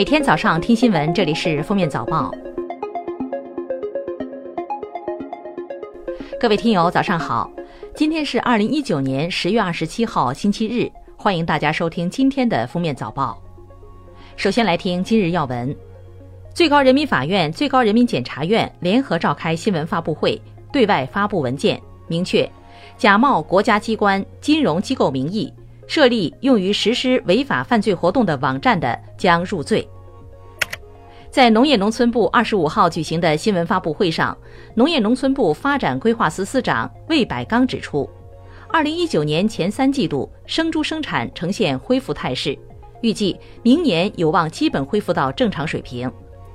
每天早上听新闻，这里是《封面早报》。各位听友，早上好！今天是二零一九年十月二十七号，星期日。欢迎大家收听今天的《封面早报》。首先来听今日要闻：最高人民法院、最高人民检察院联合召开新闻发布会，对外发布文件，明确假冒国家机关、金融机构名义。设立用于实施违法犯罪活动的网站的，将入罪。在农业农村部二十五号举行的新闻发布会上，农业农村部发展规划司司长魏百刚指出，二零一九年前三季度生猪生产呈现恢复态势，预计明年有望基本恢复到正常水平。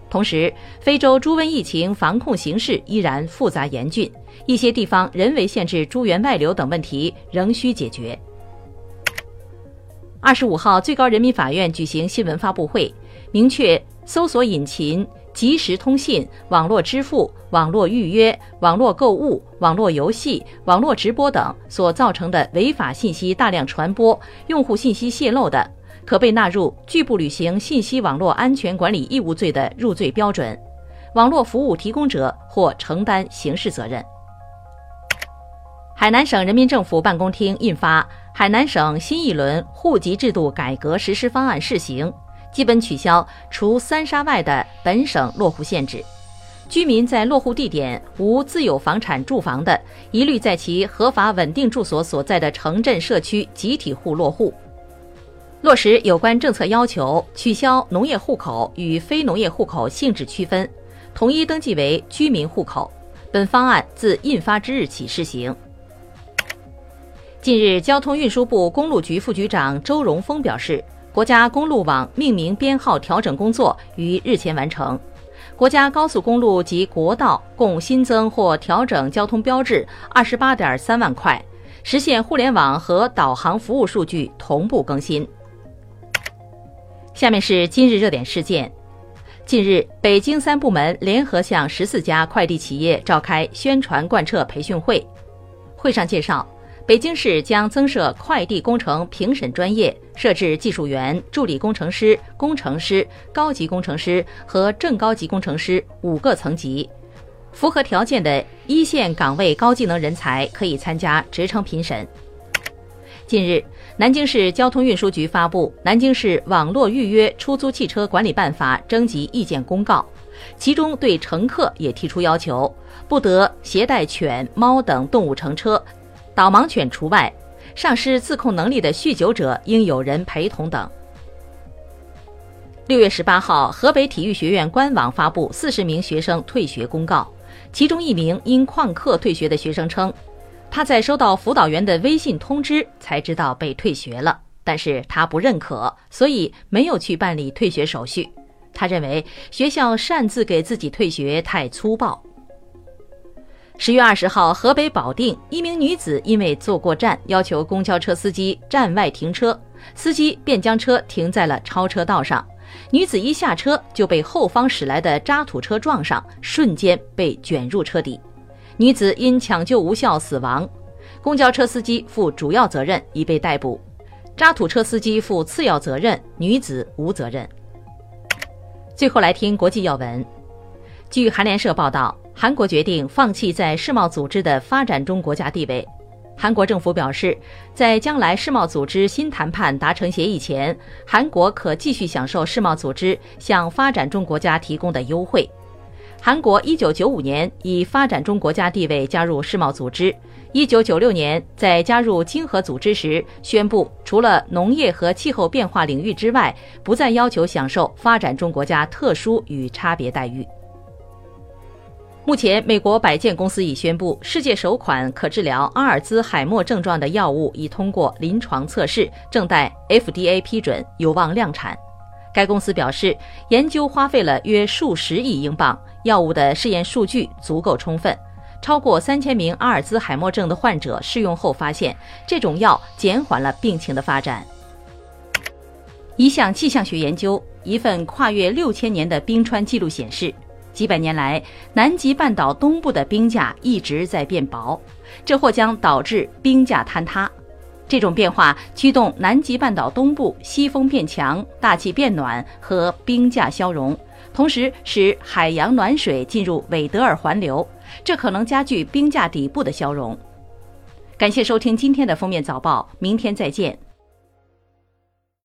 同时，非洲猪瘟疫情防控形势依然复杂严峻，一些地方人为限制猪源外流等问题仍需解决。二十五号，最高人民法院举行新闻发布会，明确搜索引擎、即时通信、网络支付、网络预约、网络购物、网络游戏、网络直播等所造成的违法信息大量传播、用户信息泄露的，可被纳入拒不履行信息网络安全管理义务罪的入罪标准，网络服务提供者或承担刑事责任。海南省人民政府办公厅印发。海南省新一轮户籍制度改革实施方案试行，基本取消除三沙外的本省落户限制。居民在落户地点无自有房产住房的，一律在其合法稳定住所所在的城镇社区集体户落户。落实有关政策要求，取消农业户口与非农业户口性质区分，统一登记为居民户口。本方案自印发之日起施行。近日，交通运输部公路局副局长周荣峰表示，国家公路网命名编号调整工作于日前完成，国家高速公路及国道共新增或调整交通标志二十八点三万块，实现互联网和导航服务数据同步更新。下面是今日热点事件：近日，北京三部门联合向十四家快递企业召开宣传贯彻培训会，会上介绍。北京市将增设快递工程评审专业，设置技术员、助理工程师、工程师、高级工程师和正高级工程师五个层级。符合条件的一线岗位高技能人才可以参加职称评审。近日，南京市交通运输局发布《南京市网络预约出租汽车管理办法》征集意见公告，其中对乘客也提出要求，不得携带犬、猫等动物乘车。导盲犬除外，丧失自控能力的酗酒者应有人陪同等。六月十八号，河北体育学院官网发布四十名学生退学公告，其中一名因旷课退学的学生称，他在收到辅导员的微信通知才知道被退学了，但是他不认可，所以没有去办理退学手续。他认为学校擅自给自己退学太粗暴。十月二十号，河北保定一名女子因为坐过站，要求公交车司机站外停车，司机便将车停在了超车道上。女子一下车就被后方驶来的渣土车撞上，瞬间被卷入车底。女子因抢救无效死亡，公交车司机负主要责任，已被逮捕；渣土车司机负次要责任，女子无责任。最后来听国际要闻，据韩联社报道。韩国决定放弃在世贸组织的发展中国家地位。韩国政府表示，在将来世贸组织新谈判达成协议前，韩国可继续享受世贸组织向发展中国家提供的优惠。韩国1995年以发展中国家地位加入世贸组织，1996年在加入经合组织时宣布，除了农业和气候变化领域之外，不再要求享受发展中国家特殊与差别待遇。目前，美国百健公司已宣布，世界首款可治疗阿尔兹海默症状的药物已通过临床测试，正待 FDA 批准，有望量产。该公司表示，研究花费了约数十亿英镑，药物的试验数据足够充分。超过三千名阿尔兹海默症的患者试用后发现，这种药减缓了病情的发展。一项气象学研究，一份跨越六千年的冰川记录显示。几百年来，南极半岛东部的冰架一直在变薄，这或将导致冰架坍塌。这种变化驱动南极半岛东部西风变强、大气变暖和冰架消融，同时使海洋暖水进入韦德尔环流，这可能加剧冰架底部的消融。感谢收听今天的封面早报，明天再见。